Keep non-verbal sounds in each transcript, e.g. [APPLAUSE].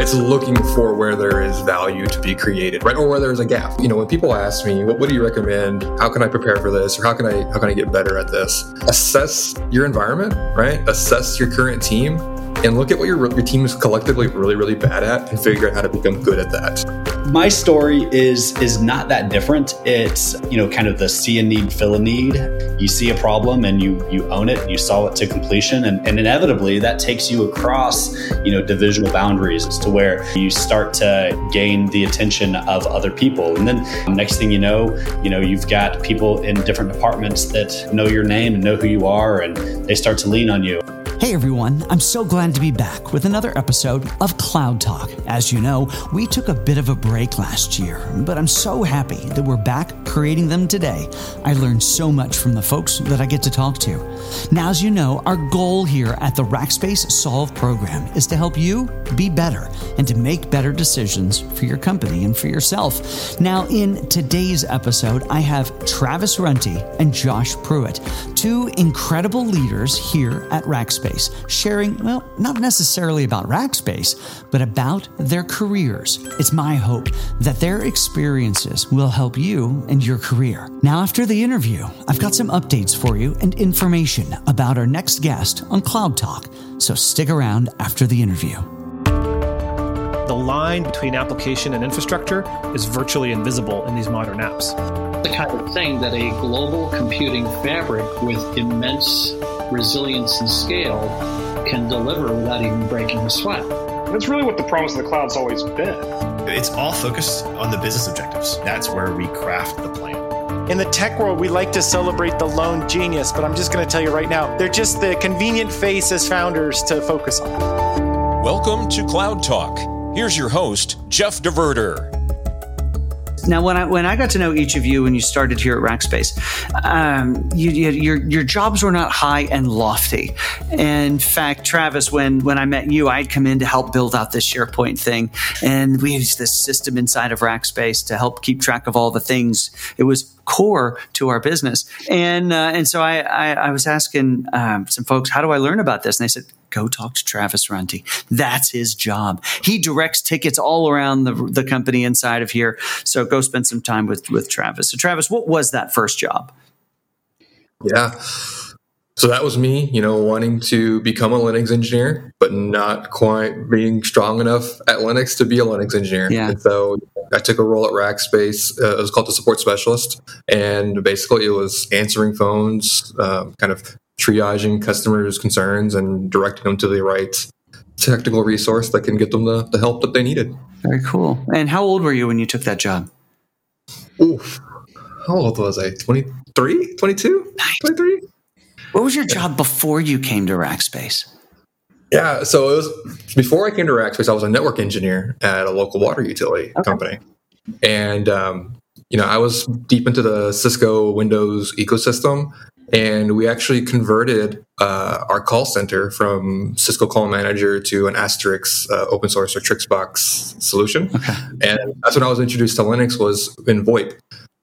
It's looking for where there is value to be created, right? Or where there's a gap. You know, when people ask me, what, what do you recommend? How can I prepare for this? Or how can I how can I get better at this? Assess your environment, right? Assess your current team and look at what your, your team is collectively really, really bad at and figure out how to become good at that. My story is is not that different. It's, you know, kind of the see a need, fill a need. You see a problem and you you own it and you solve it to completion. And, and inevitably that takes you across, you know, divisional boundaries as to where you start to gain the attention of other people. And then next thing you know, you know, you've got people in different departments that know your name and know who you are and they start to lean on you. Hey everyone, I'm so glad to be back with another episode of Cloud Talk. As you know, we took a bit of a break last year, but I'm so happy that we're back creating them today. I learned so much from the folks that I get to talk to. Now, as you know, our goal here at the Rackspace Solve program is to help you be better and to make better decisions for your company and for yourself. Now, in today's episode, I have Travis Runty and Josh Prewett, two incredible leaders here at Rackspace sharing, well, not necessarily about Rackspace, but about their careers. It's my hope that their experiences will help you and your career. Now, after the interview, I've got some updates for you and information about our next guest on Cloud Talk, so stick around after the interview the line between application and infrastructure is virtually invisible in these modern apps. The kind of thing that a global computing fabric with immense resilience and scale can deliver without even breaking a sweat. That's really what the promise of the cloud's always been. It's all focused on the business objectives. That's where we craft the plan. In the tech world, we like to celebrate the lone genius, but I'm just going to tell you right now, they're just the convenient face as founders to focus on. Welcome to Cloud Talk. Here's your host, Jeff DeVerter. Now, when I when I got to know each of you when you started here at Rackspace, um, you, you, your your jobs were not high and lofty. In fact, Travis, when when I met you, I'd come in to help build out this SharePoint thing, and we used this system inside of Rackspace to help keep track of all the things. It was core to our business, and uh, and so I, I, I was asking um, some folks, how do I learn about this? And they said, go talk to Travis Runty. That's his job. He directs tickets all around the, the company inside of here. So go spend some time with, with Travis. So Travis, what was that first job? Yeah. So that was me, you know, wanting to become a Linux engineer, but not quite being strong enough at Linux to be a Linux engineer. Yeah. And so I took a role at Rackspace. Uh, it was called the support specialist. And basically it was answering phones, um, kind of triaging customers' concerns and directing them to the right technical resource that can get them the, the help that they needed. Very cool. And how old were you when you took that job? Oof. How old was I? 23? 22? Nice. 23? What was your job before you came to Rackspace? Yeah, so it was before I came to Rackspace, I was a network engineer at a local water utility okay. company. And um, you know, I was deep into the Cisco Windows ecosystem and we actually converted uh, our call center from Cisco Call Manager to an Asterisk uh, open source or Trixbox solution. Okay. And that's when I was introduced to Linux was in VoIP.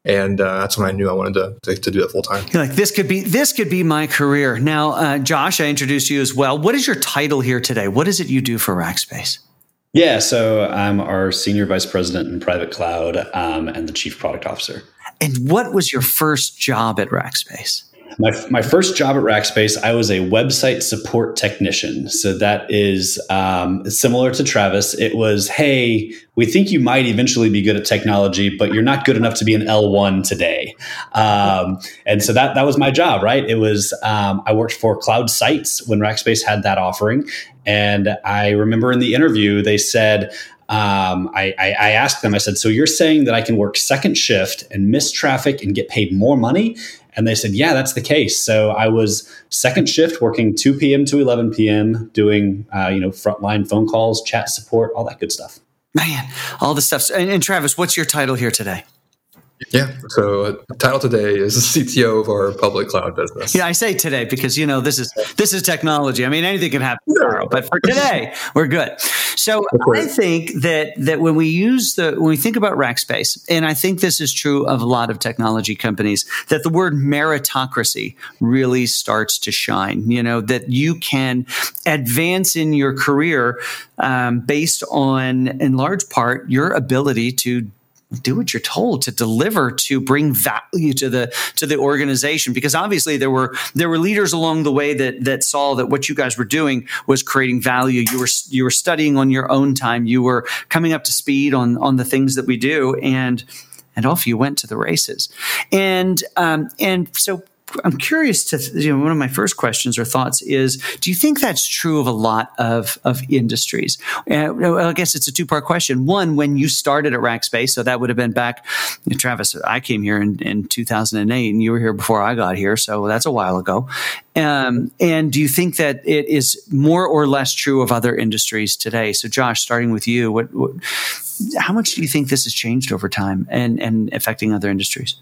And uh, that's when I knew I wanted to, to, to do that full time. You're like this could be this could be my career. Now, uh, Josh, I introduced you as well. What is your title here today? What is it you do for Rackspace? Yeah, so I'm our senior vice president in private cloud um, and the chief product officer. And what was your first job at Rackspace? My, my first job at Rackspace, I was a website support technician. So that is um, similar to Travis. It was, hey, we think you might eventually be good at technology, but you're not good enough to be an L1 today. Um, and so that, that was my job, right? It was, um, I worked for Cloud Sites when Rackspace had that offering. And I remember in the interview, they said, um, I, I, I, asked them, I said, so you're saying that I can work second shift and miss traffic and get paid more money? And they said, yeah, that's the case. So I was second shift working 2 p.m. to 11 p.m. doing, uh, you know, frontline phone calls, chat support, all that good stuff. Man, all the stuff. And, and Travis, what's your title here today? Yeah. So uh, title today is CTO of our public cloud business. Yeah, I say today because you know this is this is technology. I mean, anything can happen tomorrow, but for today, we're good. So I think that that when we use the when we think about Rackspace, and I think this is true of a lot of technology companies, that the word meritocracy really starts to shine. You know that you can advance in your career um, based on, in large part, your ability to do what you're told to deliver to bring value to the to the organization. Because obviously there were there were leaders along the way that that saw that what you guys were doing was creating value. You were you were studying on your own time. You were coming up to speed on on the things that we do. And and off you went to the races. And um and so I'm curious to, you know, one of my first questions or thoughts is, do you think that's true of a lot of, of industries? Uh, I guess it's a two part question. One, when you started at Rackspace, so that would have been back, Travis, I came here in, in 2008 and you were here before I got here. So that's a while ago. Um, and do you think that it is more or less true of other industries today? So Josh, starting with you, what, what how much do you think this has changed over time and, and affecting other industries?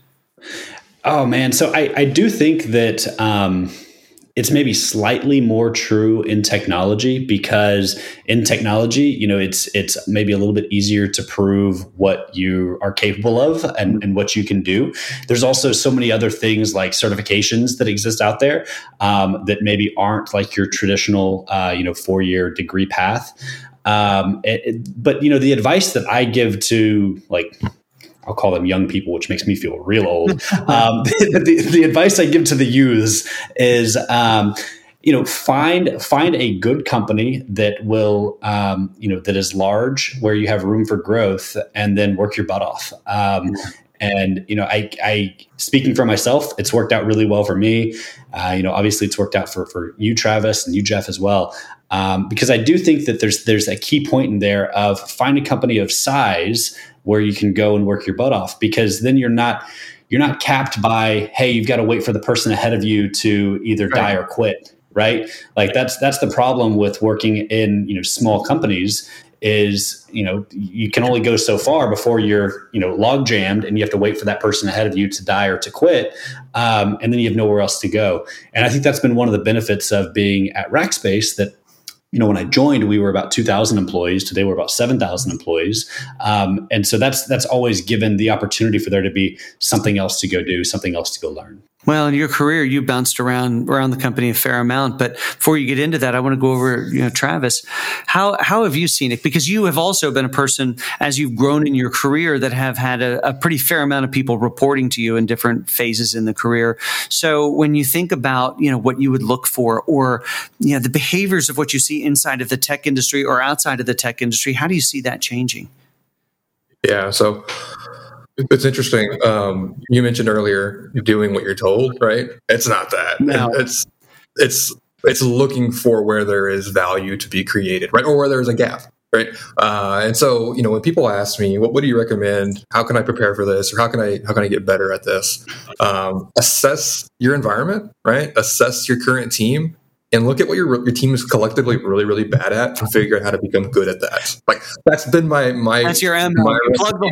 Oh man, so I, I do think that um, it's maybe slightly more true in technology because in technology, you know, it's it's maybe a little bit easier to prove what you are capable of and, and what you can do. There's also so many other things like certifications that exist out there um, that maybe aren't like your traditional, uh, you know, four year degree path. Um, it, but you know, the advice that I give to like I'll call them young people, which makes me feel real old. [LAUGHS] um, [LAUGHS] the, the, the, advice I give to the youths is, um, you know, find find a good company that will, um, you know, that is large, where you have room for growth, and then work your butt off. Um, and you know, I, I speaking for myself, it's worked out really well for me. Uh, you know, obviously, it's worked out for for you, Travis, and you, Jeff, as well. Um, because I do think that there's there's a key point in there of find a company of size where you can go and work your butt off because then you're not you're not capped by hey you've got to wait for the person ahead of you to either right. die or quit right like that's that's the problem with working in you know small companies is you know you can only go so far before you're you know log jammed and you have to wait for that person ahead of you to die or to quit um, and then you have nowhere else to go and i think that's been one of the benefits of being at rackspace that you know, when I joined, we were about 2,000 employees. Today, we're about 7,000 employees, um, and so that's that's always given the opportunity for there to be something else to go do, something else to go learn. Well, in your career, you bounced around around the company a fair amount. But before you get into that, I want to go over, you know, Travis, how how have you seen it? Because you have also been a person as you've grown in your career that have had a, a pretty fair amount of people reporting to you in different phases in the career. So when you think about, you know, what you would look for, or you know, the behaviors of what you see inside of the tech industry or outside of the tech industry, how do you see that changing? Yeah. So it's interesting. Um, you mentioned earlier doing what you're told, right? It's not that. No. It's it's it's looking for where there is value to be created, right, or where there's a gap, right? Uh, and so, you know, when people ask me, "What, what do you recommend? How can I prepare for this, or how can I how can I get better at this?" Um, assess your environment, right? Assess your current team, and look at what your your team is collectively really really bad at and figure out how to become good at that. Like that's been my my that's your M. My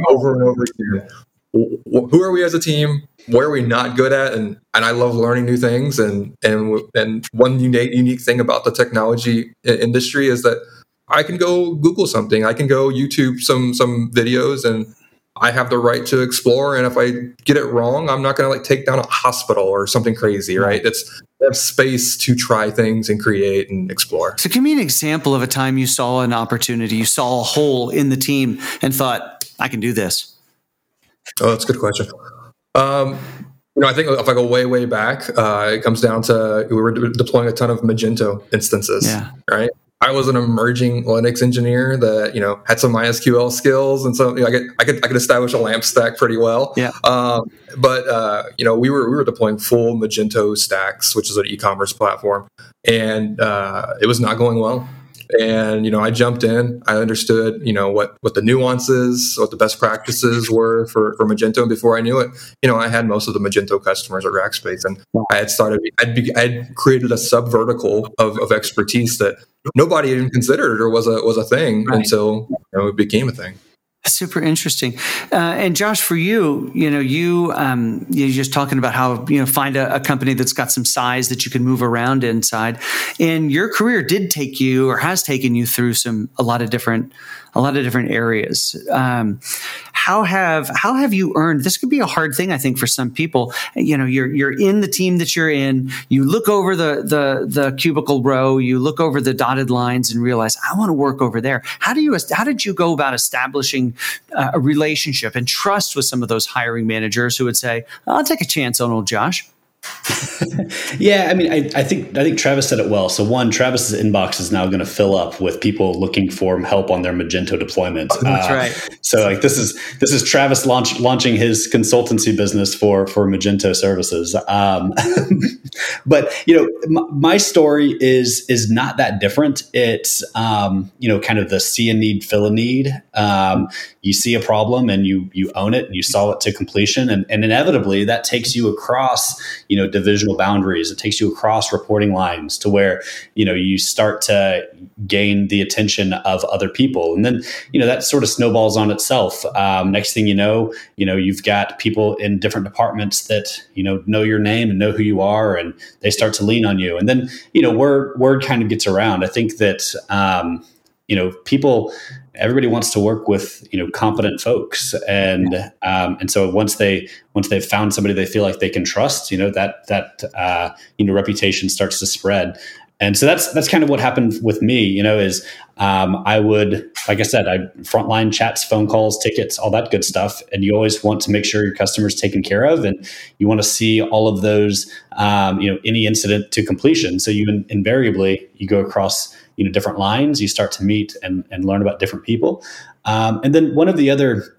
over and over again. Who are we as a team? Where are we not good at? And and I love learning new things. And and and one unique unique thing about the technology industry is that I can go Google something. I can go YouTube some some videos and I have the right to explore. And if I get it wrong, I'm not going to like take down a hospital or something crazy, right? It's have space to try things and create and explore. So, give me an example of a time you saw an opportunity, you saw a hole in the team, and thought, "I can do this." Oh, that's a good question. Um, you know, I think if I go way, way back, uh, it comes down to we were de- deploying a ton of Magento instances, yeah. right? I was an emerging Linux engineer that you know had some MySQL skills, and so you know, I, could, I could I could establish a LAMP stack pretty well. Yeah. Um, but uh, you know, we were we were deploying full Magento stacks, which is an e-commerce platform, and uh, it was not going well and you know i jumped in. I understood you know what what the nuances what the best practices were for, for magento. And before i knew it you know i had most of the magento customers at rackspace. And i had started i'd, be, I'd created a sub vertical of, of expertise that nobody even considered or was a was a thing right. until you know, it became a thing super interesting. Uh, and Josh, for you, you know, you um, you're just talking about how you know find a, a, company that's got some size that you can move around inside. And your career did take you, or has taken you through some a lot of different a lot of different areas. Um, how have how have you earned? This could be a hard thing, I think, for some people. You know, you're you're in the team that you're in. You look over the the the cubicle row. You look over the dotted lines and realize I want to work over there. How do you how did you go about establishing uh, a relationship and trust with some of those hiring managers who would say, "I'll take a chance on old Josh." [LAUGHS] yeah, I mean, I, I, think I think Travis said it well. So one, Travis's inbox is now going to fill up with people looking for help on their Magento deployment. Oh, that's uh, right. So like this is this is Travis launch, launching his consultancy business for for Magento services. Um, [LAUGHS] but you know, m- my story is is not that different. It's um, you know, kind of the see a need, fill a need. Um, you see a problem and you you own it and you solve it to completion, and, and inevitably that takes you across you know divisional boundaries. It takes you across reporting lines to where you know you start to gain the attention of other people. And then you know that sort of snowballs on itself. Um, next thing you know you know you've got people in different departments that you know know your name and know who you are and they start to lean on you. And then you know word word kind of gets around. I think that um, you know people everybody wants to work with you know competent folks. And um, and so once they once they've found somebody they feel like they can trust you know that that uh, you know reputation starts to spread. And so that's that's kind of what happened with me you know is um, i would like i said i frontline chats phone calls tickets all that good stuff. And you always want to make sure your customers taken care of. And you want to see all of those um, you know any incident to completion. So you in, invariably you go across you know different lines you start to meet and, and learn about different people um, and then one of the other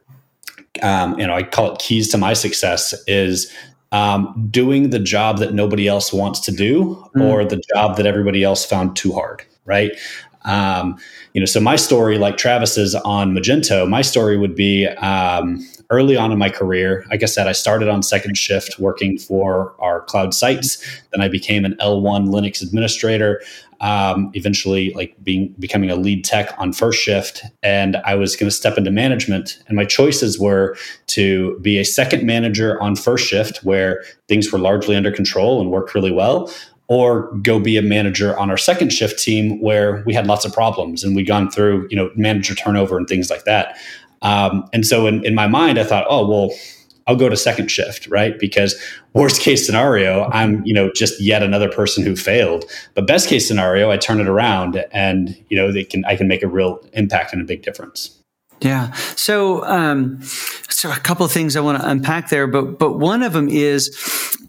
um, you know i call it keys to my success is um, doing the job that nobody else wants to do mm. or the job that everybody else found too hard right um, you know so my story like travis's on magento my story would be um, early on in my career, like I said, I started on second shift working for our cloud sites. Then I became an L1 Linux administrator. Um, eventually, like being becoming a lead tech on first shift, and I was going to step into management. And my choices were to be a second manager on first shift, where things were largely under control and worked really well, or go be a manager on our second shift team where we had lots of problems and we'd gone through you know manager turnover and things like that um, and so in, in my mind, I thought, oh, well, I'll go to second shift, right? Because worst case scenario, I'm, you know, just yet another person who failed. But best case scenario, I turn it around and, you know, they can I can make a real impact and a big difference. Yeah. So, um, so a couple of things I want to unpack there, but but one of them is,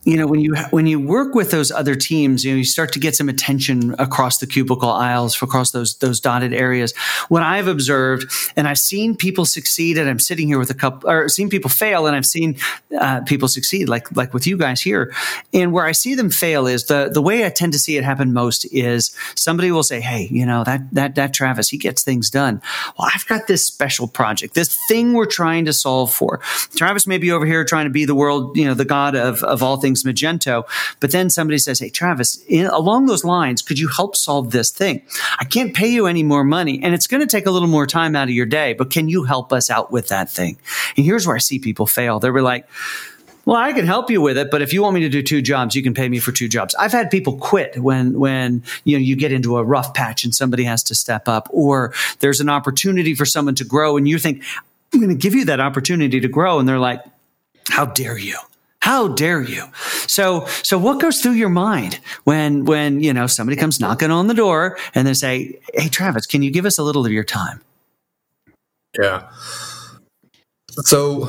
you know, when you when you work with those other teams, you know, you start to get some attention across the cubicle aisles, across those those dotted areas. What I've observed, and I've seen people succeed, and I'm sitting here with a couple, or seen people fail, and I've seen uh, people succeed, like like with you guys here. And where I see them fail is the the way I tend to see it happen most is somebody will say, "Hey, you know that that that Travis, he gets things done." Well, I've got this special special project, this thing we're trying to solve for. Travis may be over here trying to be the world, you know, the god of, of all things Magento. But then somebody says, Hey, Travis, in, along those lines, could you help solve this thing? I can't pay you any more money and it's going to take a little more time out of your day, but can you help us out with that thing? And here's where I see people fail. They were like, well, I can help you with it, but if you want me to do two jobs, you can pay me for two jobs. I've had people quit when when you know you get into a rough patch and somebody has to step up, or there's an opportunity for someone to grow, and you think I'm going to give you that opportunity to grow, and they're like, "How dare you?" How dare you? So, so what goes through your mind when, when, you know, somebody comes knocking on the door and they say, Hey, Travis, can you give us a little of your time? Yeah. So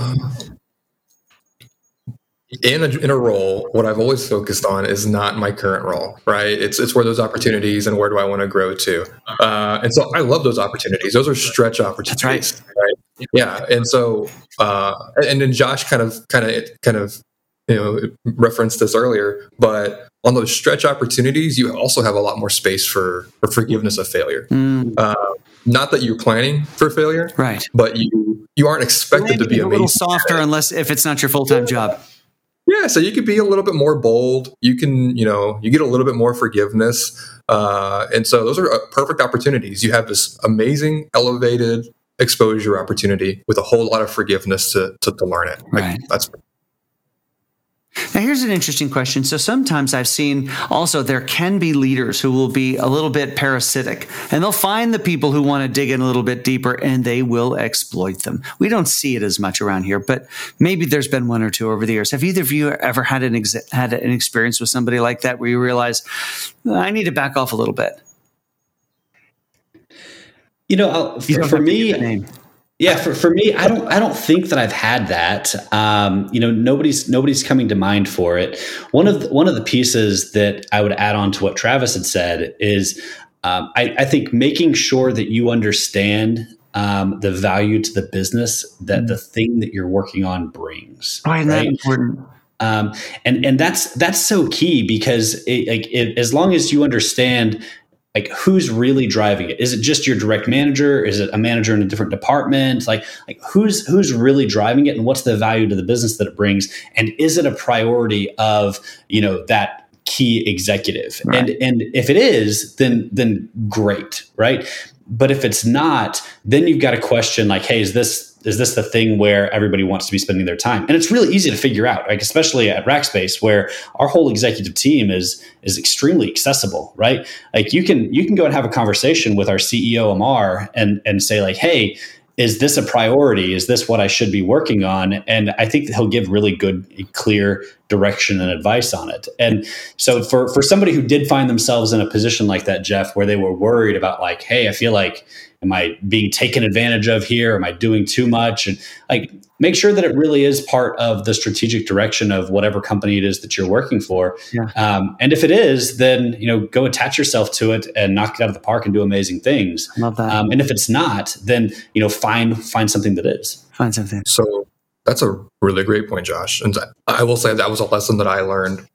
in a, in a role, what I've always focused on is not my current role, right? It's it's where those opportunities and where do I want to grow to, uh, and so I love those opportunities. Those are stretch opportunities, right. right? Yeah, and so uh, and then Josh kind of kind of kind of you know referenced this earlier, but on those stretch opportunities, you also have a lot more space for for forgiveness of failure. Mm. Uh, not that you're planning for failure, right? But you you aren't expected to be a little softer unless if it's not your full time job. Yeah, so you could be a little bit more bold. You can, you know, you get a little bit more forgiveness, uh, and so those are uh, perfect opportunities. You have this amazing, elevated exposure opportunity with a whole lot of forgiveness to to, to learn it. Like, Right. That's Now, here's an interesting question. So, sometimes I've seen also there can be leaders who will be a little bit parasitic and they'll find the people who want to dig in a little bit deeper and they will exploit them. We don't see it as much around here, but maybe there's been one or two over the years. Have either of you ever had an, ex- had an experience with somebody like that where you realize, I need to back off a little bit? You know, uh, I'll, for, don't for me. Yeah, for, for me, I don't I don't think that I've had that. Um, you know, nobody's nobody's coming to mind for it. One of the, one of the pieces that I would add on to what Travis had said is um, I, I think making sure that you understand um, the value to the business that the thing that you're working on brings. Why is that important? Um, and and that's that's so key because it, like it, as long as you understand like who's really driving it? Is it just your direct manager? Is it a manager in a different department? Like like who's who's really driving it and what's the value to the business that it brings? And is it a priority of you know that key executive? And and if it is then then great right? But if it's not then you've got to question like hey is this is this the thing where everybody wants to be spending their time? And it's really easy to figure out like especially at rackspace where our whole executive team is is extremely accessible right? Like you can you can go and have a conversation with our ceo amar and and say like hey is this a priority? Is this what i should be working on? And i think he'll give really good clear direction and advice on it. And so for for somebody who did find themselves in a position like that jeff where they were worried about like hey i feel like am i being taken advantage of here am i doing too much and like make sure that it really is part of the strategic direction of whatever company it is that you're working for Yeah. um, and if it is then you know go attach yourself to it and knock it out of the park and do amazing things Love that. um, and if it's not then you know find find something that is Find something. So that's a really great point, Josh. And I will say that was a lesson that I learned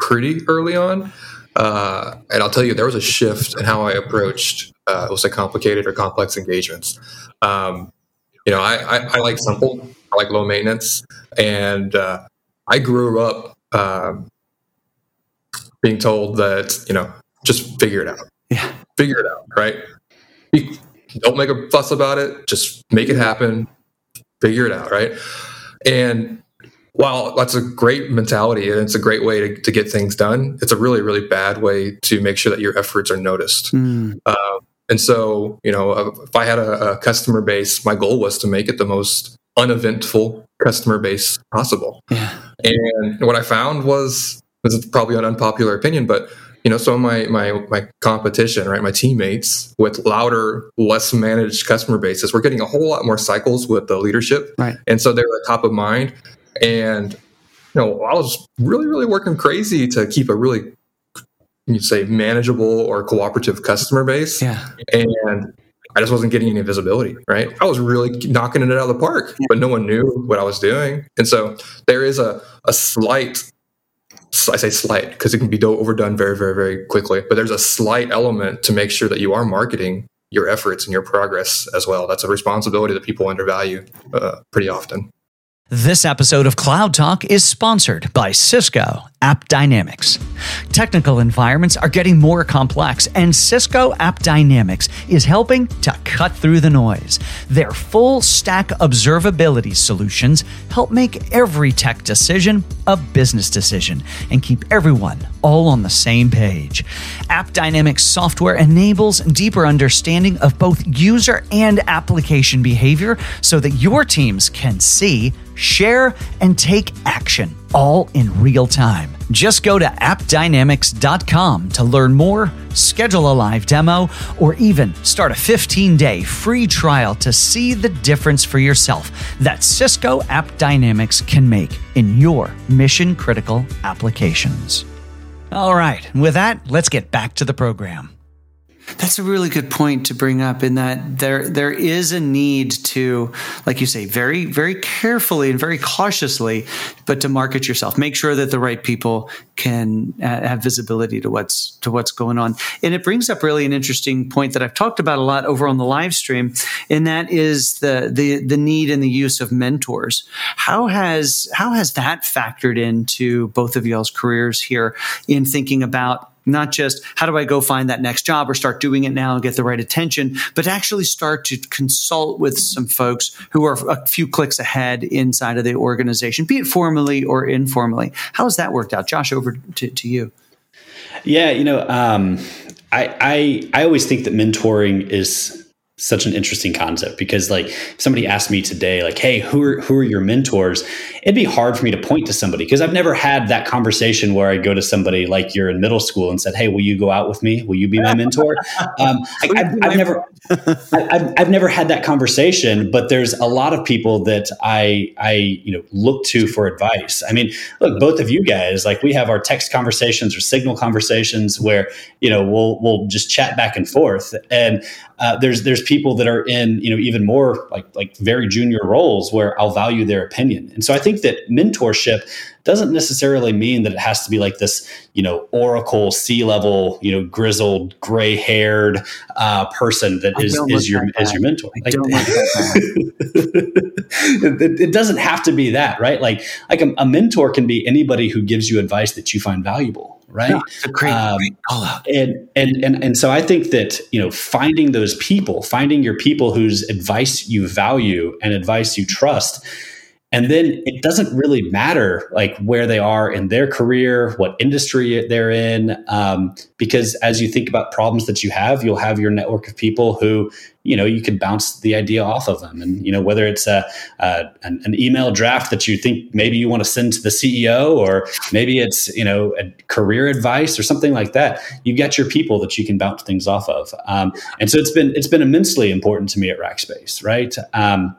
pretty early on. Uh, and I'll tell you, there was a shift in how I approached, uh, we'll say complicated or complex engagements. Um, you know, I, I, I like simple, I like low maintenance. And uh, I grew up um, being told that, you know, just figure it out. Yeah. Figure it out, right? Don't make a fuss about it. Just make it happen. Figure it out, right? And while that's a great mentality and it's a great way to, to get things done, it's a really, really bad way to make sure that your efforts are noticed. Mm, Um, and so, you know, uh, if I had a, a customer base, my goal was to make it the most uneventful customer base possible. yeah. And what I found was, this is probably an unpopular opinion, but you know, some of my my my competition, right, my teammates with louder, less managed customer bases, we're getting a whole lot more cycles with the leadership, Right. and so they're at top of mind. And you know, I was really, really working crazy to keep a really, you say, manageable or cooperative customer base Yeah. and I just wasn't getting any visibility, right? I was really knocking it out of the park, but no one knew what I was doing. And so there is a, a slight, I say slight because it can be overdone very, very, very quickly, but there's a slight element to make sure that you are marketing your efforts and your progress as well. That's a responsibility that people undervalue uh, pretty often. This episode of Cloud Talk is sponsored by Cisco App Dynamics. Technical environments are getting more complex, and Cisco App Dynamics is helping to cut through the noise. Their full stack observability solutions help make every tech decision a business decision and keep everyone all on the same page. App Dynamics software enables deeper understanding of both user and application behavior so that your teams can see, share, and take action all in real time. Just go to appdynamics.com to learn more, schedule a live demo, or even start a 15 day free trial to see the difference for yourself that Cisco App Dynamics can make in your mission critical applications. All right, with that, let's get back to the program. That's a really good point to bring up in that there there is a need to, like you say, very, very carefully and very cautiously, but to market yourself. Make sure that the right people can uh, have visibility to what's to what's going on. And it brings up really an interesting point that I've talked about a lot over on the live stream, and that is the the the need and the use of mentors. How has how has that factored into both of y'all's careers here in thinking about not just how do I go find that next job or start doing it now and get the right attention, but actually start to consult with some folks who are a few clicks ahead inside of the organization, be it formally or informally. How has that worked out? Josh, over to, to you. Yeah, you know, um, I, I I always think that mentoring is such an interesting concept because like if somebody asked me today like hey who are who are your mentors? it'd be hard for me to point to somebody because i've never had that conversation where i go to somebody like you're in middle school and said hey will you go out with me? Will you be my mentor? [LAUGHS] Um, I, have never I, I've never had that conversation but there's a lot of people that i i you know look to for advice. I mean look both of you guys like we have our text conversations or signal conversations where you know we'll we'll just chat back and forth and uh, there's there's people that are in you know even more like like very junior roles where I'll value their opinion. And so I think that mentorship doesn't necessarily mean that it has to be like this you know oracle C level you know grizzled gray haired uh, person that is is your is your mentor. Like, [LAUGHS] it, it, doesn't have to be that right. Like like a, a mentor can be anybody who gives you advice that you find valuable right? Yeah, it's a great, um, great call out. And, and and and so I think that you know finding those people, finding your people whose advice you value and advice you trust, and then it doesn't really matter like where they are in their career, what industry they're in, um, because as you think about problems that you have, you'll have your network of people who you know you can bounce the idea off of them. And you know whether it's a, a an, an, email draft that you think maybe you want to send to the ceo or maybe it's you know career advice or something like that you get your people that you can bounce things off of. Um, and so it's been it's been immensely important to me at rackspace right? Um,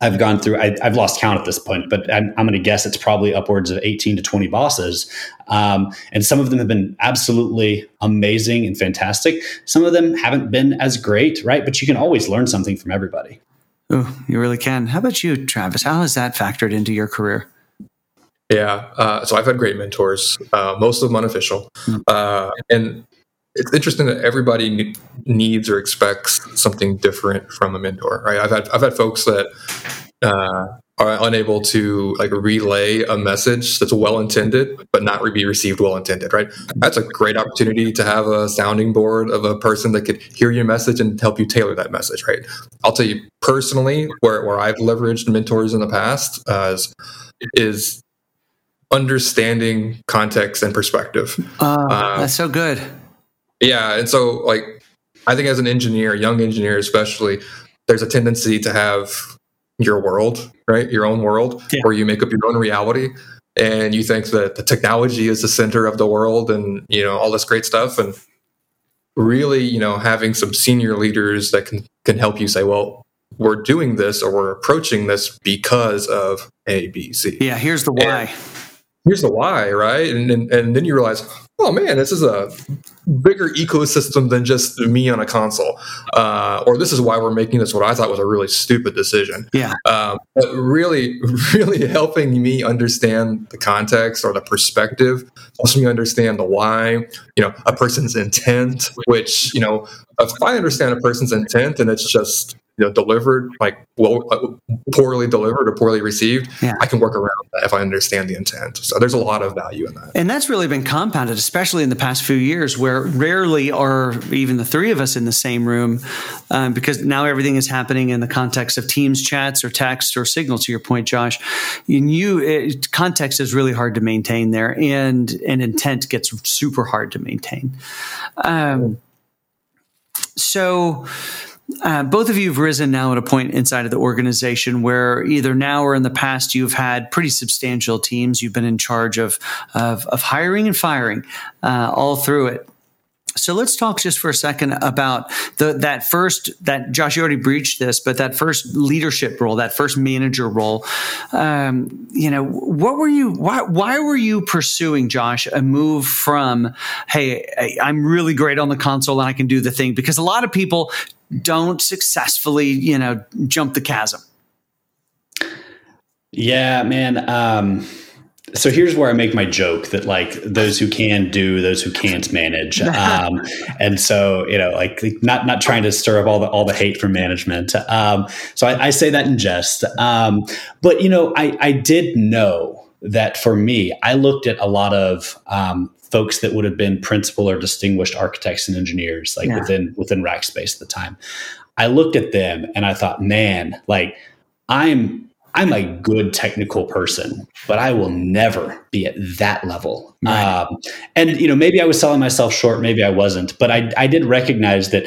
I've gone through, I, have lost count at this point, but I'm, I'm going to guess it's probably upwards of 18 to 20 bosses. Um, and some of them have been absolutely amazing and fantastic. Some of them haven't been as great, right? But you can always learn something from everybody. Oh, you really can. How about you, Travis? How has that factored into your career? Yeah, uh, so I've had great mentors, uh, most of them unofficial. Hmm. Uh, and it's interesting that everybody needs or expects something different from a mentor, right? I've had I've had folks that uh, are unable to like relay a message that's well intended but not be received well intended, right? That's a great opportunity to have a sounding board of a person that could hear your message and help you tailor that message, right? I'll tell you personally where where I've leveraged mentors in the past uh, is, is understanding context and perspective. Uh, that's so good. Yeah, and so like I think as an engineer, young engineer especially, there's a tendency to have your world, right? Your own world, yeah. where you make up your own reality, and you think that the technology is the center of the world, and you know all this great stuff, and really, you know, having some senior leaders that can can help you say, well, we're doing this or we're approaching this because of A, B, C. Yeah, here's the why. And here's the why, right? And, and and then you realize, oh man, this is a bigger ecosystem than just me on a console. Uh, or this is why we're making this what I thought was a really stupid decision. Yeah. Um, but really, [LAUGHS] really helping me understand the context or the perspective, helps me understand the why, you know, a person's intent, which, you know, if I understand a person's intent and it's just you know delivered like well uh, poorly delivered or poorly received yeah. i can work around that if i understand the intent. So there's a lot of value in that. And that's really been compounded especially in the past few years where rarely are even the three of us in the same room um, because now everything is happening in the context of teams chats or text or signal to your point josh. And you it, context is really hard to maintain there and and intent gets super hard to maintain. Um, so uh, both of you have risen now at a point inside of the organization where either now or in the past you've had pretty substantial teams. You've been in charge of of, of hiring and firing uh, all through it. So let's talk just for a second about the that first that Josh you already breached this, but that first leadership role, that first manager role. Um, you know, what were you? Why why were you pursuing Josh a move from Hey, I'm really great on the console and I can do the thing because a lot of people don't successfully you know jump the chasm. Yeah, man. Um, so here's where I make my joke that like those who can do, those who can't manage. [LAUGHS] Um, and so you know, like not not trying to stir up all the all the hate from management. Um, so I, I, say that in jest. Um, but you know, I I did know that for me, I looked at a lot of um, folks that would have been principal or distinguished architects and engineers, like Yeah. within within Rackspace at the time. I looked at them and I thought, man, like I'm I'm a good technical person, but I will never be at that level. Right. Um, and you know, maybe I was selling myself short, maybe I wasn't, but I I did recognize that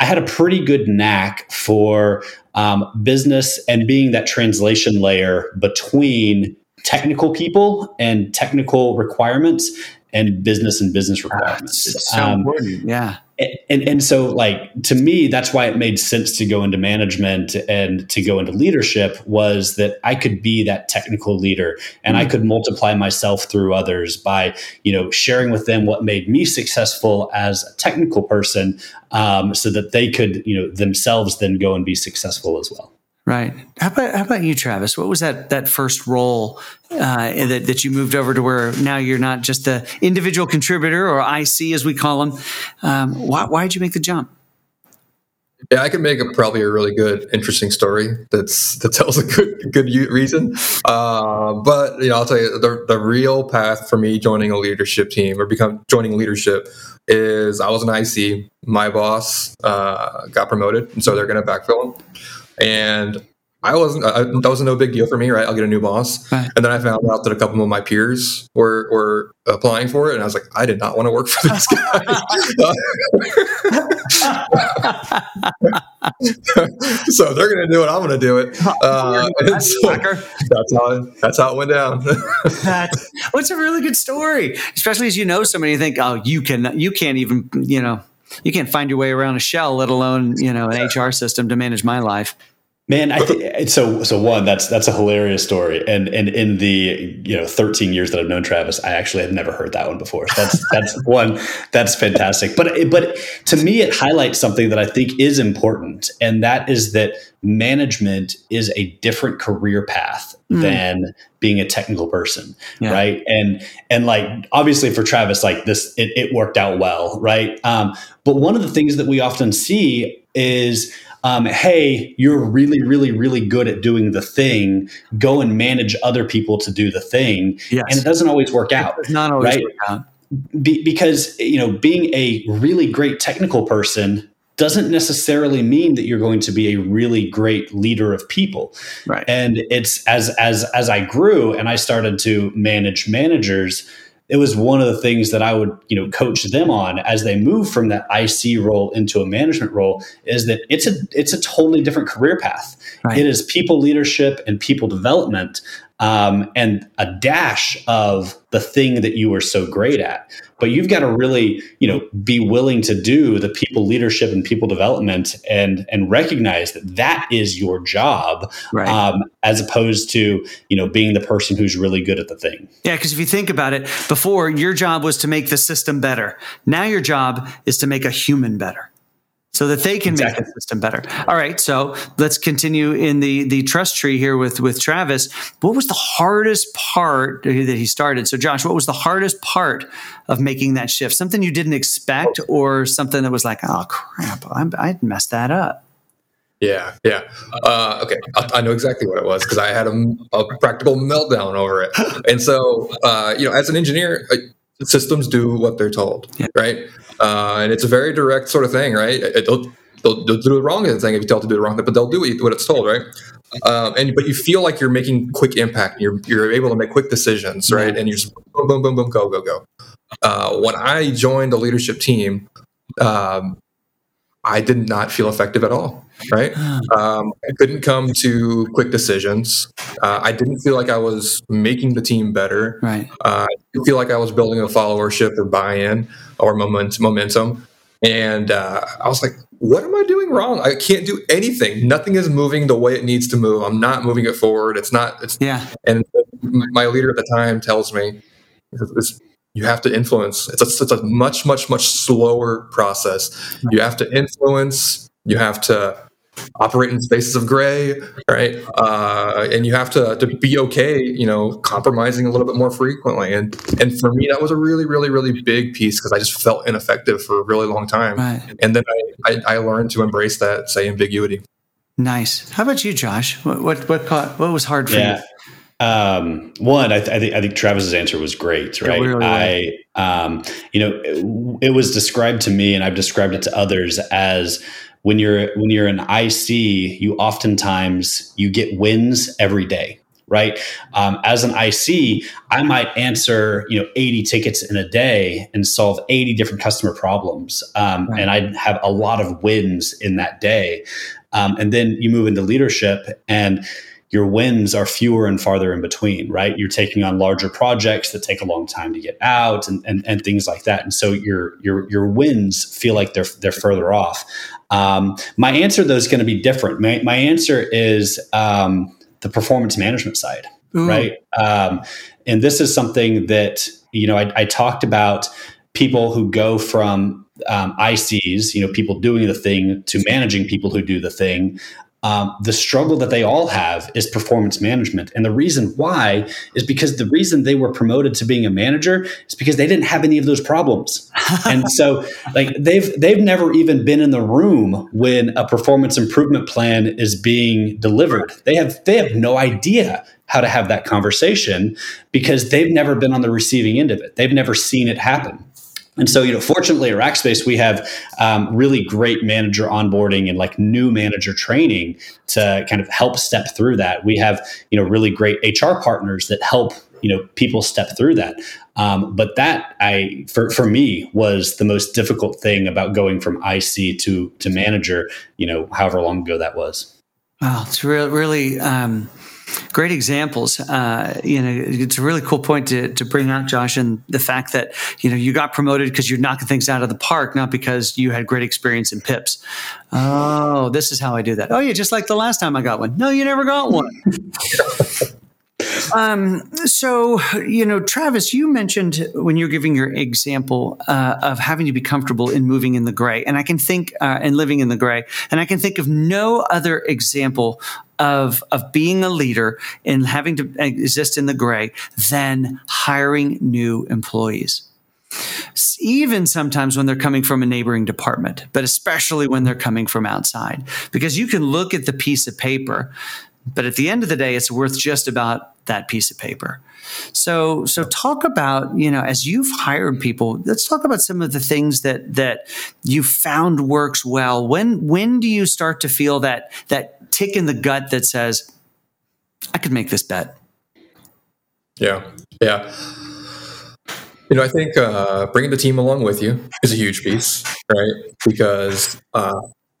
I had a pretty good knack for um, business and being that translation layer between technical people and technical requirements and business and business requirements. It's so Um, important. Yeah. And and so like to me that's why it made sense to go into management and to go into leadership was that I could be that technical leader and I could multiply myself through others by you know sharing with them what made me successful as a technical person um, so that they could you know themselves then go and be successful as well Right. How about how about you, Travis? What was that that first role uh, that that you moved over to where now you're not just the individual contributor or IC as we call them? Um, why why did you make the jump? Yeah, I could make a, probably a really good, interesting story that's that tells a good good reason. Uh, but you know, I'll tell you the the real path for me joining a leadership team or become joining leadership is I was an IC. My boss uh, got promoted, and so they're going to backfill him. And I wasn't. I, that was no big deal for me, right? I'll get a new boss, Right. and then I found out that a couple of my peers were were applying for it, and I was like, I did not want to work for this guy. [LAUGHS] so they're going to do it. I'm going to do it. Uh, so that's how it, that's how it went down. [LAUGHS] That well, a really good story, especially as you know somebody. You think, oh, you can you can't even you know you can't find your way around a shell, let alone you know an HR system to manage my life. Man, I think eh, so. So one, that's that's a hilarious story, and and in the you know 13 years that I've known Travis, I actually have never heard that one before. So that's [LAUGHS] that's one that's fantastic. But eh, but to me, it highlights something that I think is important, and that is that management is a different career path hmm. than being a technical person, Yeah. right? And and like obviously for Travis, like this, it, it worked out well, right? Um, but one of the things that we often see is um, hey, you're really, really, really good at doing the thing. Go and manage other people to do the thing. Yes. And it doesn't always work out. It's not always Right. work out. Be, because, you know, being a really great technical person doesn't necessarily mean that you're going to be a really great leader of people. Right. And it's as as as I grew and I started to manage managers, it was one of the things that I would, you know, coach them on as they move from that IC role into a management role is that it's a it's a totally different career path. Right. It is people leadership and people development um, and a dash of the thing that you were so great at. But you've got to really, you know, be willing to do the people leadership and people development and and recognize that that is your job Right. um, as opposed to you know being the person who's really good at the thing. Yeah, because if you think about it, before your job was to make the system better. Now your job is to make a human better. So that they can Exactly. make the system better. All right, so let's continue in the the trust tree here with with Travis. What was the hardest part that he started? So Josh, what was the hardest part of making that shift? Something you didn't expect, or something that was like, oh crap, I'm, I messed that up. Yeah, yeah. Uh, okay, I, I know exactly what it was because I had a, a practical meltdown over it. And so, uh, you know, as an engineer, uh, systems do what they're told, Yeah. right? Uh, and it's a very direct sort of thing, right? They'll, they'll, they'll do the wrong thing if you tell them to do the wrong thing, but they'll do what, you- it's told, right? Um, and but you feel like you're making quick impact. You're you're able to make quick decisions, right? And you're just boom, boom, boom, boom, go, go, go. Uh, when I joined the leadership team, um, I did not feel effective at all. Right? Um, I couldn't come to quick decisions. Uh, I didn't feel like I was making the team better. Right. Uh, I didn't feel like I was building a followership or buy-in or moment, momentum. And uh, I was like, what am I doing wrong? I can't do anything. Nothing is moving the way it needs to move. I'm not moving it forward. It's not. It's Yeah. and my leader at the time tells me, it's, you have to influence. It's a, it's a much, much, much slower process. You have to influence. You have to operate in spaces of gray, right? Uh, and you have to to be okay, you know, compromising a little bit more frequently. And and for me, that was a really, really, really big piece because I just felt ineffective for a really long time. Right. And then I, I, I learned to embrace that, say, ambiguity. Nice. How about you, Josh? What what what caught, what was hard for Yeah. you? Um, one, I, th- I, think I think Travis's answer was great, right? really I, um, you know, it, it, was described to me, and I've described it to others as when you're when you're an IC, you oftentimes you get wins every day, right? Um, as an IC, I might answer you know 80 tickets in a day and solve 80 different customer problems, um, right. and I have a lot of wins in that day. Um, and then you move into leadership and your wins are fewer and farther in between, right? You're taking on larger projects that take a long time to get out and, and, and things like that. And so your, your, your wins feel like they're, they're further off. Um, my answer though is going to be different. My, my answer is um, the performance management side, Ooh. right? Um, and this is something that, you know, I, I talked about people who go from um, ICs, you know, people doing the thing to managing people who do the thing. Um, the struggle that they all have is performance management. And the reason why is because the reason they were promoted to being a manager is because they didn't have any of those problems. [LAUGHS] and so like they've they've never even been in the room when a performance improvement plan is being delivered. They have they have no idea how to have that conversation because they've never been on the receiving end of it. They've never seen it happen. And so, you know, fortunately at Rackspace, we have um, really great manager onboarding and like new manager training to kind of help step through that. We have, you know, really great HR partners that help, you know, people step through that. Um, but that I, for, for me, was the most difficult thing about going from IC to to manager. You know, however long ago that was. Wow, it's really, really. Um great examples. Uh, you know, it's a really cool point to, to bring out, Josh, and the fact that you know you got promoted because you're knocking things out of the park, not because you had great experience in pips. Oh, this is how I do that. Oh, yeah, just like the last time I got one. No, you never got one. [LAUGHS] Um, so, you know, Travis, you mentioned when you're giving your example uh, of having to be comfortable in moving in the gray, and I can think uh, and living in the gray, and I can think of no other example of of being a leader and having to exist in the gray than hiring new employees even sometimes when they're coming from a neighboring department, but especially when they're coming from outside. Because you can look at the piece of paper but at the end of the day, it's worth just about that piece of paper. So, so talk about you know as you've hired people. Let's talk about some of the things that that you found works well. When when do you start to feel that that tick in the gut that says, "I could make this bet"? Yeah, yeah. You know, I think uh, bringing the team along with you is a huge piece, right? Because uh,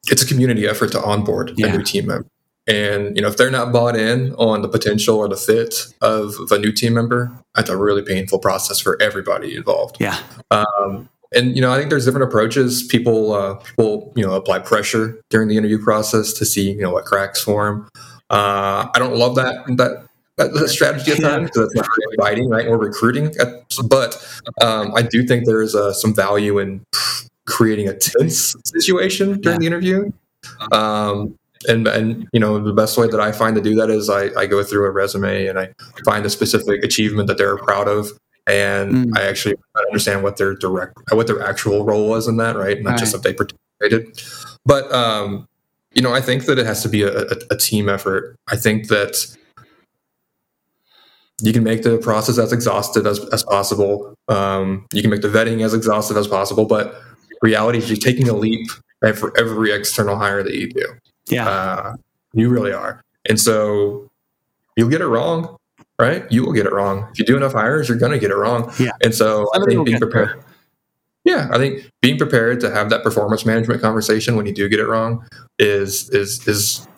it's a community effort to onboard yeah. a new team member. And you know, if they're not bought in on the potential or the fit of, of a new team member, that's a really painful process for everybody involved. Yeah. Um, and you know, I think there's different approaches. People, uh, people, you know, apply pressure during the interview process to see, you know, what cracks form. Uh, I don't love that that that, strategy at times because it's not really inviting, right? Or recruiting, at, but um, I do think there is uh, some value in creating a tense situation during yeah. the interview. Um, and and you know the best way that I find to do that is I, I go through a resume and I find a specific achievement that they're proud of. And mm. I actually understand what their direct what their actual role was in that right? Not right. just if they participated. But um you know I think that it has to be a, a, a team effort. I think that you can make the process as exhaustive as, as possible. Um, you can make the vetting as exhaustive as possible. But reality is you're taking a leap right, for every external hire that you do yeah. Uh, you really are. And so you'll get it wrong, right? You will get it wrong. If you do enough hires, you're going to get it wrong. Yeah. And so I think being prepared. Yeah, I think being prepared to have that performance management conversation when you do get it wrong is is is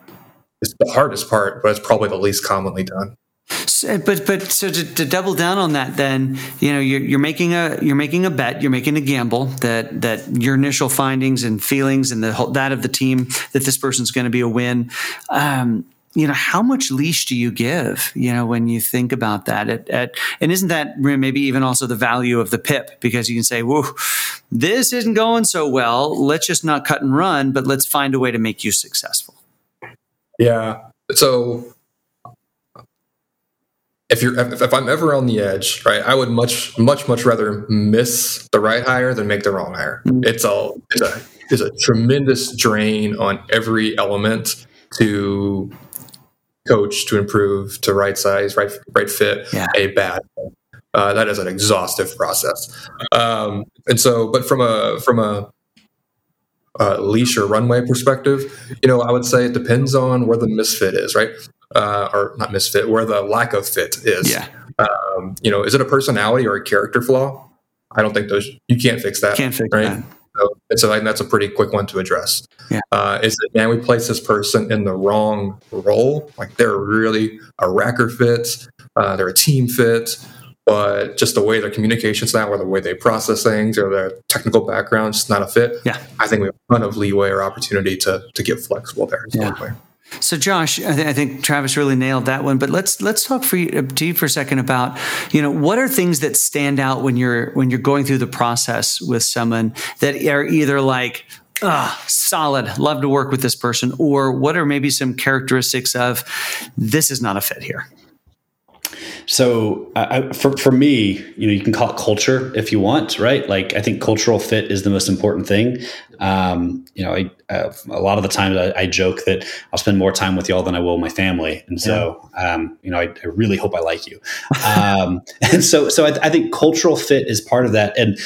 is the hardest part, but it's probably the least commonly done. So, but but so to, to, double down on that, then you know you're, you're making a you're making a bet, you're making a gamble that that your initial findings and feelings and the whole, that of the team that this person's going to be a win. Um, you know how much leash do you give you know when you think about that at, at, and isn't that maybe even also the value of the pip because you can say whoa this isn't going so well. Let's just not cut and run but let's find a way to make you successful. Yeah. So if you're if, if, I'm ever on the edge, right, I would much much much rather miss the right hire than make the wrong hire. Mm-hmm. It's a it's a it's a tremendous drain on every element to coach to improve to right size, right right fit Yeah. a bad. Uh, that is an exhaustive process, um, and so, but from a from a uh, leash or runway perspective, you know, I would say it depends on where the misfit is, right? Uh, or not misfit, where the lack of fit is. Yeah. Um, you know, is it a personality or a character flaw? I don't think those you can't fix that. Can't fix right? that. So, and so I that's a pretty quick one to address. Yeah. Uh, is it, man, we place this person in the wrong role. Like they're really a racker fit, uh, they're a team fit, but just the way their communication's now or the way they process things or their technical background just not a fit. Yeah. I think we have a ton of leeway or opportunity to, to get flexible there. Yeah. So, Josh, I, th- I think Travis really nailed that one. But let's let's talk for you, to you for a second about you know what are things that stand out when you're when you're going through the process with someone that are either like ah solid, love to work with this person, or what are maybe some characteristics of this is not a fit here. So, I, for for me, you know, you can call it culture if you want, right? Like, I think cultural fit is the most important thing. Um, you know, I, uh, a lot of the times I, I, joke that I'll spend more time with y'all than I will my family, and so, yeah. um, you know, I, I, really hope I like you. Um, [LAUGHS] and so, so I, I think cultural fit is part of that, and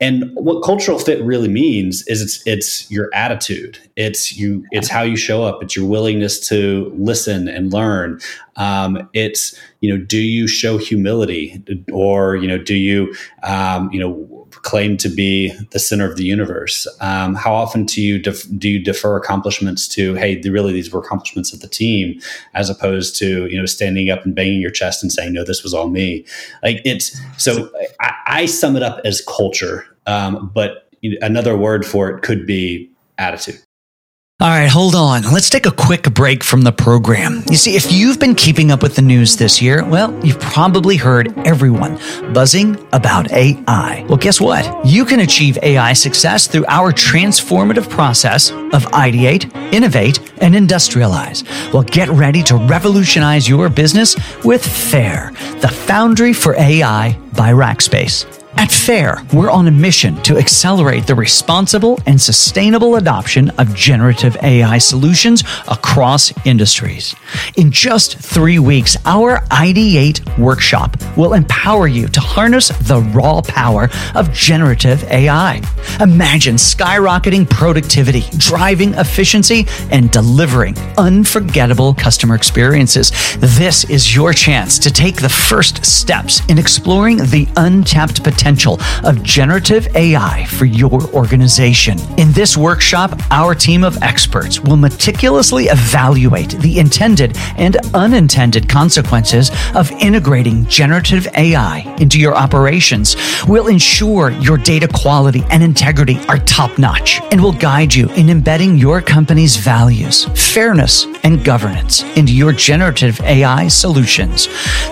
and what cultural fit really means is it's it's your attitude. It's you. It's how you show up. It's your willingness to listen and learn. Um, it's you know, do you show humility, or you know, do you um, you know claim to be the center of the universe? Um, how often do you def- do you defer accomplishments to hey, really these were accomplishments of the team, as opposed to you know standing up and banging your chest and saying no, this was all me. Like it's so I, I sum it up as culture. Um, but another word for it could be attitude. All right, hold on. Let's take a quick break from the program. You see, if you've been keeping up with the news this year, well, you've probably heard everyone buzzing about AI. Well, guess what? You can achieve AI success through our transformative process of ideate, innovate, and industrialize. Well, get ready to revolutionize your business with FAIR, the foundry for AI by Rackspace. At FAIR, we're on a mission to accelerate the responsible and sustainable adoption of generative AI solutions across industries. In just three weeks, our Ideate workshop will empower you to harness the raw power of generative AI. Imagine skyrocketing productivity, driving efficiency, and delivering unforgettable customer experiences. This is your chance to take the first steps in exploring the untapped potential potential of generative AI for your organization. In this workshop, our team of experts will meticulously evaluate the intended and unintended consequences of integrating generative AI into your operations. We'll ensure your data quality and integrity are top notch and will guide you in embedding your company's values, fairness, and governance into your generative AI solutions.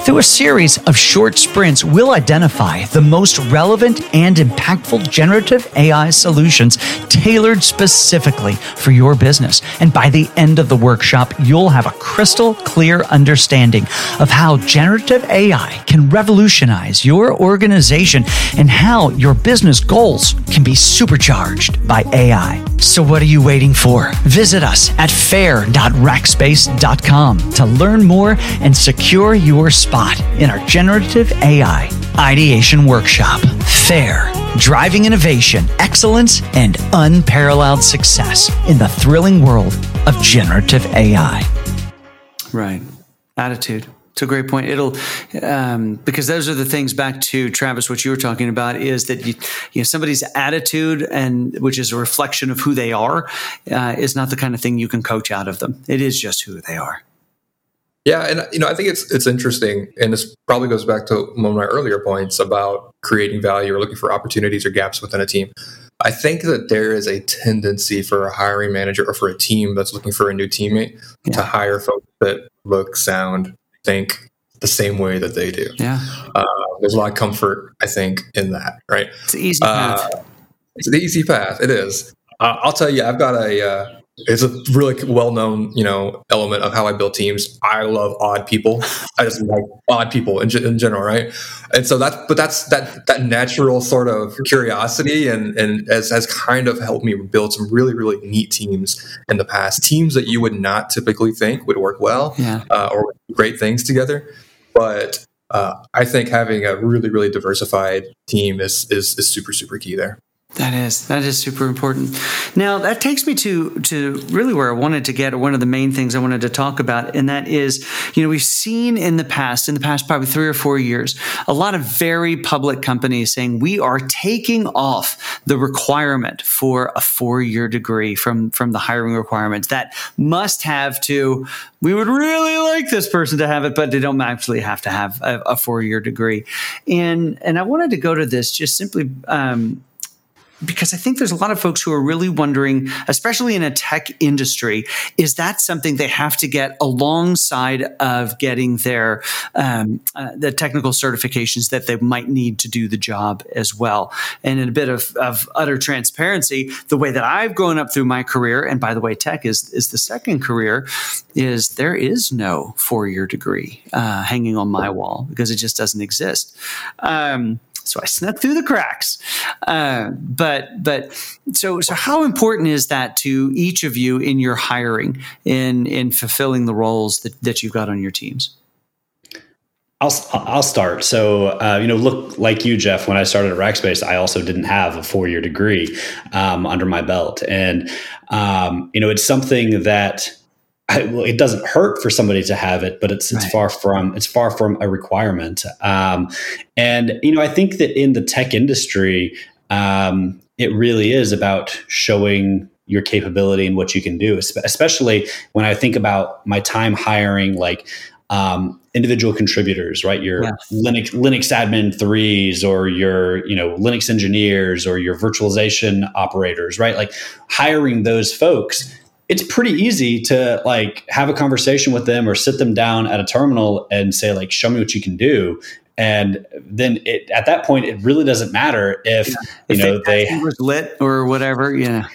Through a series of short sprints, we'll identify the most relevant and impactful generative AI solutions tailored specifically for your business. And by the end of the workshop, you'll have a crystal clear understanding of how generative AI can revolutionize your organization and how your business goals can be supercharged by AI. So, what are you waiting for? Visit us at fair.rackspace.com to learn more and secure your spot in our generative AI ideation workshop. FAIR, driving innovation, excellence, and unparalleled success in the thrilling world of generative AI. Right. Attitude. It's a great point. It'll um, because those are the things back to Travis. What you were talking about is that you, you know somebody's attitude and which is a reflection of who they are uh, is not the kind of thing you can coach out of them. It is just who they are. Yeah, and you know, I think it's it's interesting, and this probably goes back to one of my earlier points about creating value or looking for opportunities or gaps within a team. I think that there is a tendency for a hiring manager or for a team that's looking for a new teammate yeah. to hire folks that look, sound, think the same way that they do. Yeah, uh, there's a lot of comfort, I think, in that. Right? It's an easy path. Uh, it's an easy path. It is. Uh, I'll tell you, I've got a uh, it's a really well-known, you know, element of how I build teams. I love odd people. I just like odd people in, in general, right? And so that's, but that's that that natural sort of curiosity, and and has, has kind of helped me build some really really neat teams in the past. Teams that you would not typically think would work well, yeah. uh, or great things together. But uh, I think having a really really diversified team is is, is super super key there. That is that is super important. Now that takes me to to really where I wanted to get, one of the main things I wanted to talk about, and that is, you know, we've seen in the past, in the past probably three or four years, a lot of very public companies saying we are taking off the requirement for a four year degree from from the hiring requirements that must have to. We would really like this person to have it, but they don't actually have to have a, a four year degree. And and I wanted to go to this just simply. Um, because I think there's a lot of folks who are really wondering, especially in a tech industry, is that something they have to get alongside of getting their um, uh, the technical certifications that they might need to do the job as well. And in a bit of, of utter transparency, the way that I've grown up through my career, and by the way, tech is is the second career, is there is no four year degree uh, hanging on my wall because it just doesn't exist. Um, so I snuck through the cracks. Uh, but but so so how important is that to each of you in your hiring in in fulfilling the roles that, that you've got on your teams? I'll I'll start. So uh, you know, look like you, Jeff. When I started at Rackspace, I also didn't have a four year degree um, under my belt, and um, you know, it's something that I, well, it doesn't hurt for somebody to have it, but it's it's right. far from it's far from a requirement. Um, and you know, I think that in the tech industry, um, it really is about showing your capability and what you can do. Especially when I think about my time hiring, like um, individual contributors, right? Your. Linux Linux admin threes, or your you know Linux engineers, or your virtualization operators, right? Like hiring those folks it's pretty easy to like have a conversation with them or sit them down at a terminal and say like show me what you can do. And then it, at that point it really doesn't matter if yeah. you know they was lit or whatever yeah.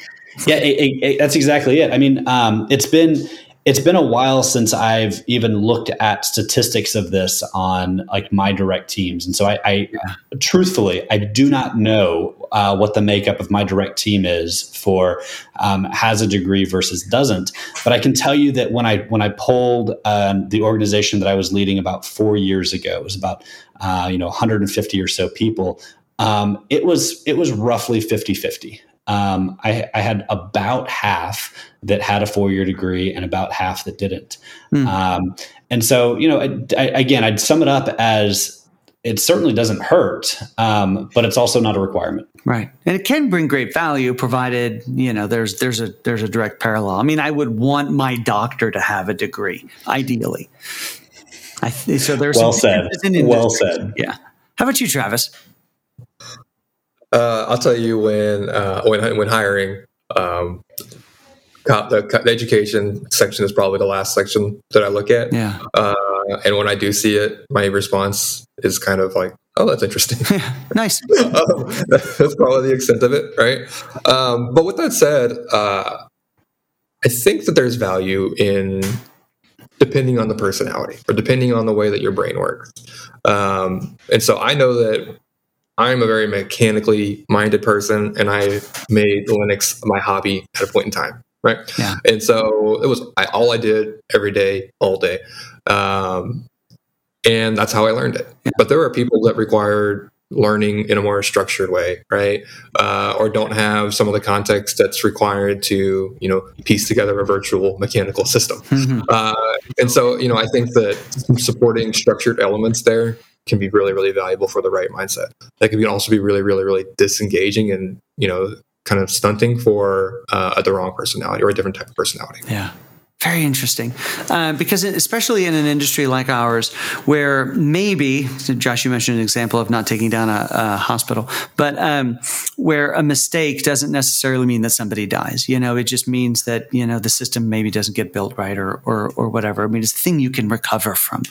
Yeah it, it, that's exactly it. I mean um, it's been it's been a while since I've even looked at statistics of this on like my direct teams, and so I, I yeah. truthfully I do not know uh, what the makeup of my direct team is for um, has a degree versus doesn't. But I can tell you that when I when I polled um, the organization that I was leading about four years ago, it was about uh, you know 150 or so people. Um, it was it was roughly 50 50 um, I, I, had about half that had a four year degree and about half that didn't. Mm. Um, and so, you know, I, I, again, I'd sum it up as it certainly doesn't hurt, um, but it's also not a requirement. Right, and it can bring great value provided you know there's there's a there's a direct parallel. I mean, I would want my doctor to have a degree, ideally. I, so there's well said. Well said. Yeah. How about you, Travis? Uh, I'll tell you when uh, when when hiring. Um, the, the, education section is probably the last section that I look at. Yeah. Uh, and when I do see it, my response is kind of like, "Oh, that's interesting." [LAUGHS] nice. um, [LAUGHS] that's probably the extent of it, right? Um, but with that said, uh, I think that there's value in depending on the personality or depending on the way that your brain works. Um, and so I know that I'm a very mechanically minded person, and I made Linux my hobby at a point in time, right? Yeah. And so it was I, all I did every day, all day, um, and that's how I learned it. Yeah. But there are people that required learning in a more structured way, right? Uh, or don't have some of the context that's required to, you know, piece together a virtual mechanical system. Mm-hmm. Uh, and so, you know, I think that supporting structured elements there can be really, really valuable for the right mindset. That can also be really, really, really disengaging and, you know, kind of stunting for uh, the wrong personality or a different type of personality. Yeah. Very interesting, uh, because especially in an industry like ours, where maybe Josh, you mentioned an example of not taking down a, a hospital, but um, where a mistake doesn't necessarily mean that somebody dies. You know, it just means that you know the system maybe doesn't get built right or or, or whatever. I mean, it's a thing you can recover from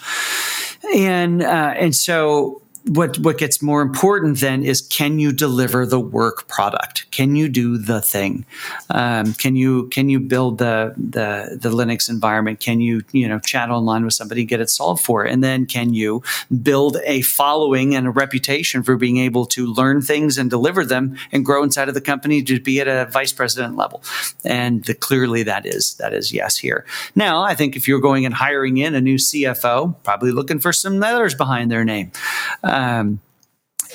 and uh, and so what what gets more important then is can you deliver the work product? Can you do the thing? Um, can you can you build the the the Linux environment? Can you you know chat online with somebody get it solved for? And then can you build a following and a reputation for being able to learn things and deliver them and grow inside of the company to be at a vice president level? And the, clearly that is that is yes here. Now I think if you're going and hiring in a new CFO, probably looking for some letters behind their name.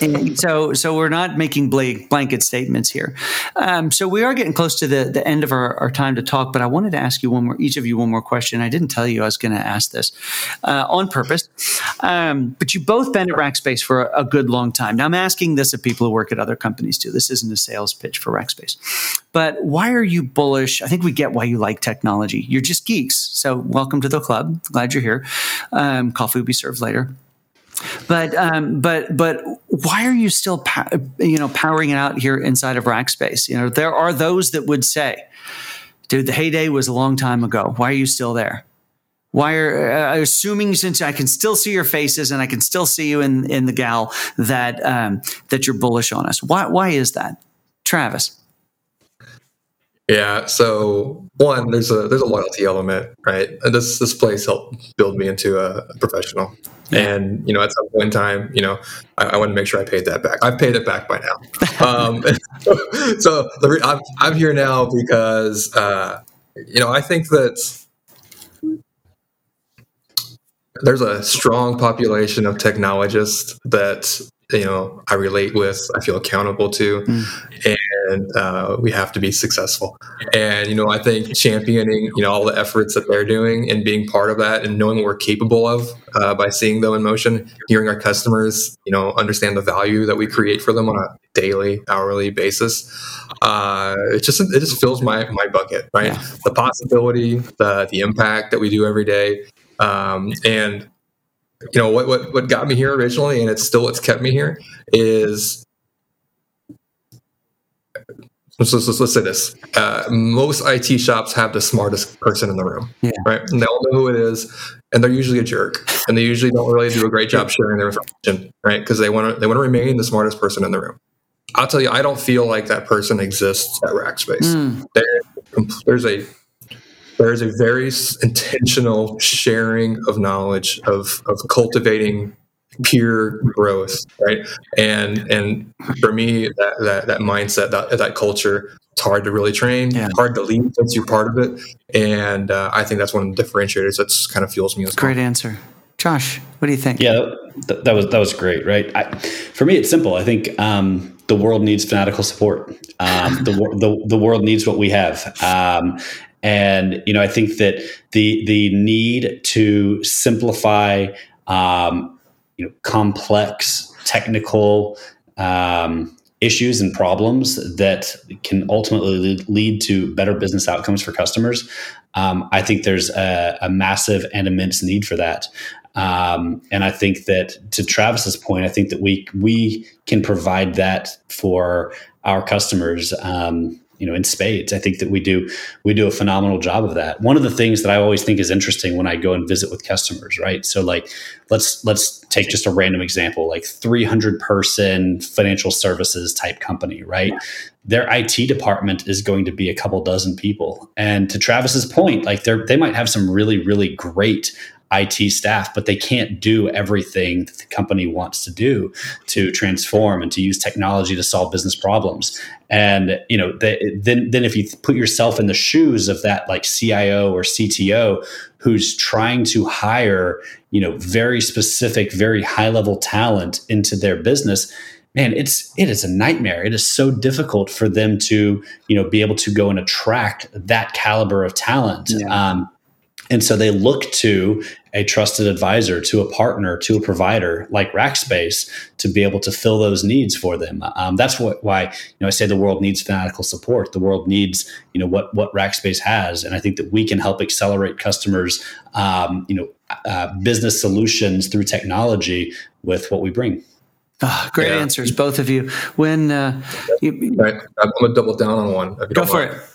And so, so we're not making blanket statements here. Um, so we are getting close to the, the end of our, our, time to talk, but I wanted to ask you one more, each of you one more question. I didn't tell you I was going to ask this uh, on purpose, um, but you both been at Rackspace for a, a, good long time. Now I'm asking this of people who work at other companies too. This isn't a sales pitch for Rackspace, but why are you bullish? I think we get why you like technology. You're just geeks. So welcome to the club. Glad you're here. Um, coffee will be served later. But um, but but why are you still you know powering it out here inside of Rackspace? You know there are those that would say, "Dude, the heyday was a long time ago. Why are you still there?" Why are uh, assuming since I can still see your faces and I can still see you in in the gal that um, that you're bullish on us? Why why is that, Travis? Yeah. So one, there's a there's a loyalty element, right? And this this place helped build me into a, professional. Yeah. And you know, at some point in time, you know, I, I want to make sure I paid that back. I've paid it back by now. [LAUGHS] um, [LAUGHS] so the, I'm I'm here now because uh, you know I think that there's a strong population of technologists that you know I relate with, I feel accountable to, mm. And uh, we have to be successful. And you know, I think championing you know all the efforts that they're doing and being part of that and knowing what we're capable of uh, by seeing them in motion, hearing our customers you know understand the value that we create for them on a daily, hourly basis. Uh, it just it just fills my my bucket, right? Yeah. The possibility, the the impact that we do every day, um, and you know what, what what got me here originally and it's still what's kept me here is let's, let's, let's say this. Uh, most IT shops have the smartest person in the room yeah. right? And they all know who it is and they're usually a jerk and they usually don't really do a great job sharing their information right? Because they want to they want to remain the smartest person in the room. I'll tell you i don't feel like that person exists at rackspace. Mm. there, there's a there is a very intentional sharing of knowledge of of cultivating peer growth right and and for me that that, that mindset that, that culture it's hard to really train yeah. hard to lead once you're part of it and uh, i think that's one of the differentiators that's kind of fuels me as great well. answer josh what do you think yeah that, that was that was great right I, for me it's simple i think um, the world needs fanatical support. Um, the, the, the world needs what we have. Um, and you know, I think that the the need to simplify, um, you know, complex technical um, issues and problems that can ultimately lead to better business outcomes for customers. Um, I think there's a, a, massive and immense need for that. Um, and I think that to Travis's point, I think that we we can provide that for our customers. Um, you know in spades. I think that we do we do a phenomenal job of that. One of the things that i always think is interesting when i go and visit with customers right? So like let's let's take just a random example like 300 person financial services type company right? Their IT department is going to be a couple dozen people. And to Travis's point, like they they might have some really really great IT staff, but they can't do everything that the company wants to do to transform and to use technology to solve business problems. And you know, they, then then if you put yourself in the shoes of that like CIO or CTO who's trying to hire you know very specific, very high level talent into their business man it's it is a nightmare it is so difficult for them to you know be able to go and attract that caliber of talent yeah. um, and so they look to a trusted advisor, to a partner, to a provider like Rackspace to be able to fill those needs for them. Um, that's what, why you know I say the world needs fanatical support. The world needs you know what what Rackspace has, and I think that we can help accelerate customers um, you know uh, business solutions through technology with what we bring. Oh, great yeah. answers, both of you. When uh, you, right. I'm gonna double down on one. Go for mind. it.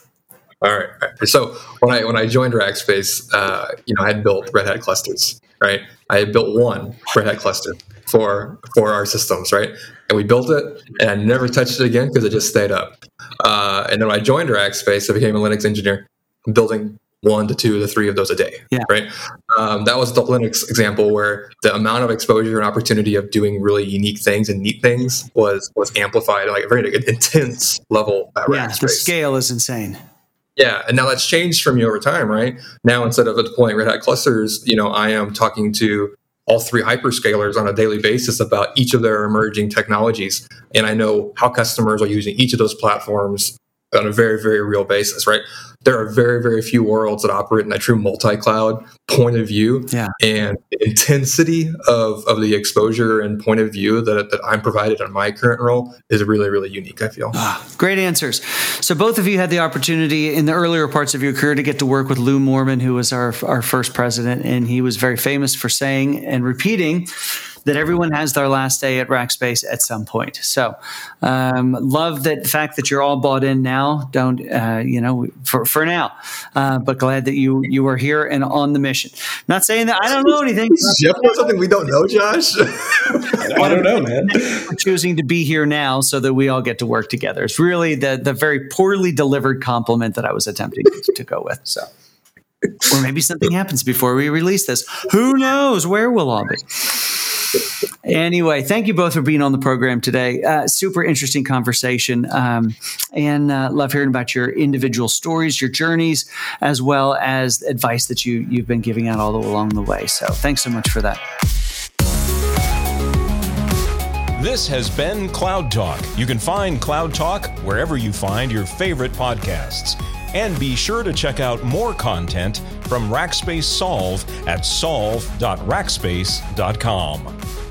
All right. So when I when I joined Rackspace, uh, you know, I had built Red Hat clusters. Right. I had built one Red Hat cluster for for our systems, right? And we built it, and I never touched it again because it just stayed up. Uh, and then when I joined Rackspace, I became a Linux engineer, building one to two to three of those a day. Yeah. Right. Um, that was the Linux example where the amount of exposure and opportunity of doing really unique things and neat things was was amplified at like a very intense level at Yeah, Rackspace. the scale is insane. Yeah, and now that's changed for me over time, right? Now instead of deploying Red Hat clusters, you know, I am talking to all three hyperscalers on a daily basis about each of their emerging technologies, and I know how customers are using each of those platforms on a very, very real basis, right? There are very, very few worlds that operate in a true multi-cloud point of view, Yeah. and intensity of of the exposure and point of view that that I'm provided on my current role is really, really unique. I feel. Ah, great answers. So both of you had the opportunity in the earlier parts of your career to get to work with Lew Moorman, who was our our first president, and he was very famous for saying and repeating that everyone has their last day at Rackspace at some point. So, um, love that the fact that you're all bought in now. Don't uh, you know for for now, uh, but glad that you you are here and on the mission. Not saying that I don't know anything. [LAUGHS] Jeff knows something we don't know, Josh. I don't know, man. [LAUGHS] for choosing to be here now so that we all get to work together. It's really the the very poorly delivered compliment that I was attempting to, to go with. So, or maybe something happens before we release this. Who knows? Where we'll all be. Anyway, thank you both for being on the program today. Uh, super interesting conversation, um, and uh, love hearing about your individual stories, your journeys, as well as advice that you you've been giving out all along the way. So, thanks so much for that. This has been Cloud Talk. You can find Cloud Talk wherever you find your favorite podcasts. And be sure to check out more content from Rackspace Solve at solve.rackspace.com.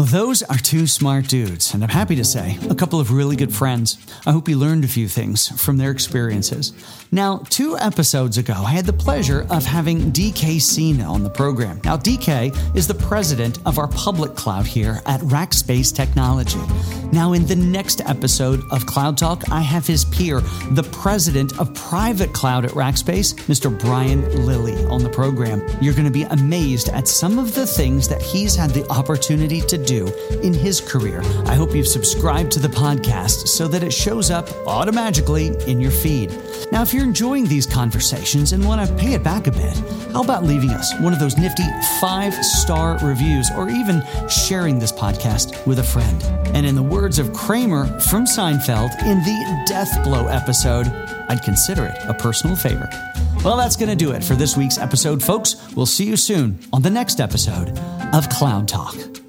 Well, those are two smart dudes, and I'm happy to say, a couple of really good friends. I hope you learned a few things from their experiences. Now, two episodes ago, I had the pleasure of having DK Sinha on the program. Now, DK is the president of our public cloud here at Rackspace Technology. Now, in the next episode of Cloud Talk, I have his peer, the president of private cloud at Rackspace, Mr. Brian Lillie, on the program. You're going to be amazed at some of the things that he's had the opportunity to do in his career. I hope you've subscribed to the podcast so that it shows up automatically in your feed. Now, if you're enjoying these conversations and want to pay it back a bit, how about leaving us one of those nifty five star reviews or even sharing this podcast with a friend? And in the words of Kramer from Seinfeld in the Death Blow episode, I'd consider it a personal favor. Well, that's going to do it for this week's episode, folks. We'll see you soon on the next episode of Cloud Talk.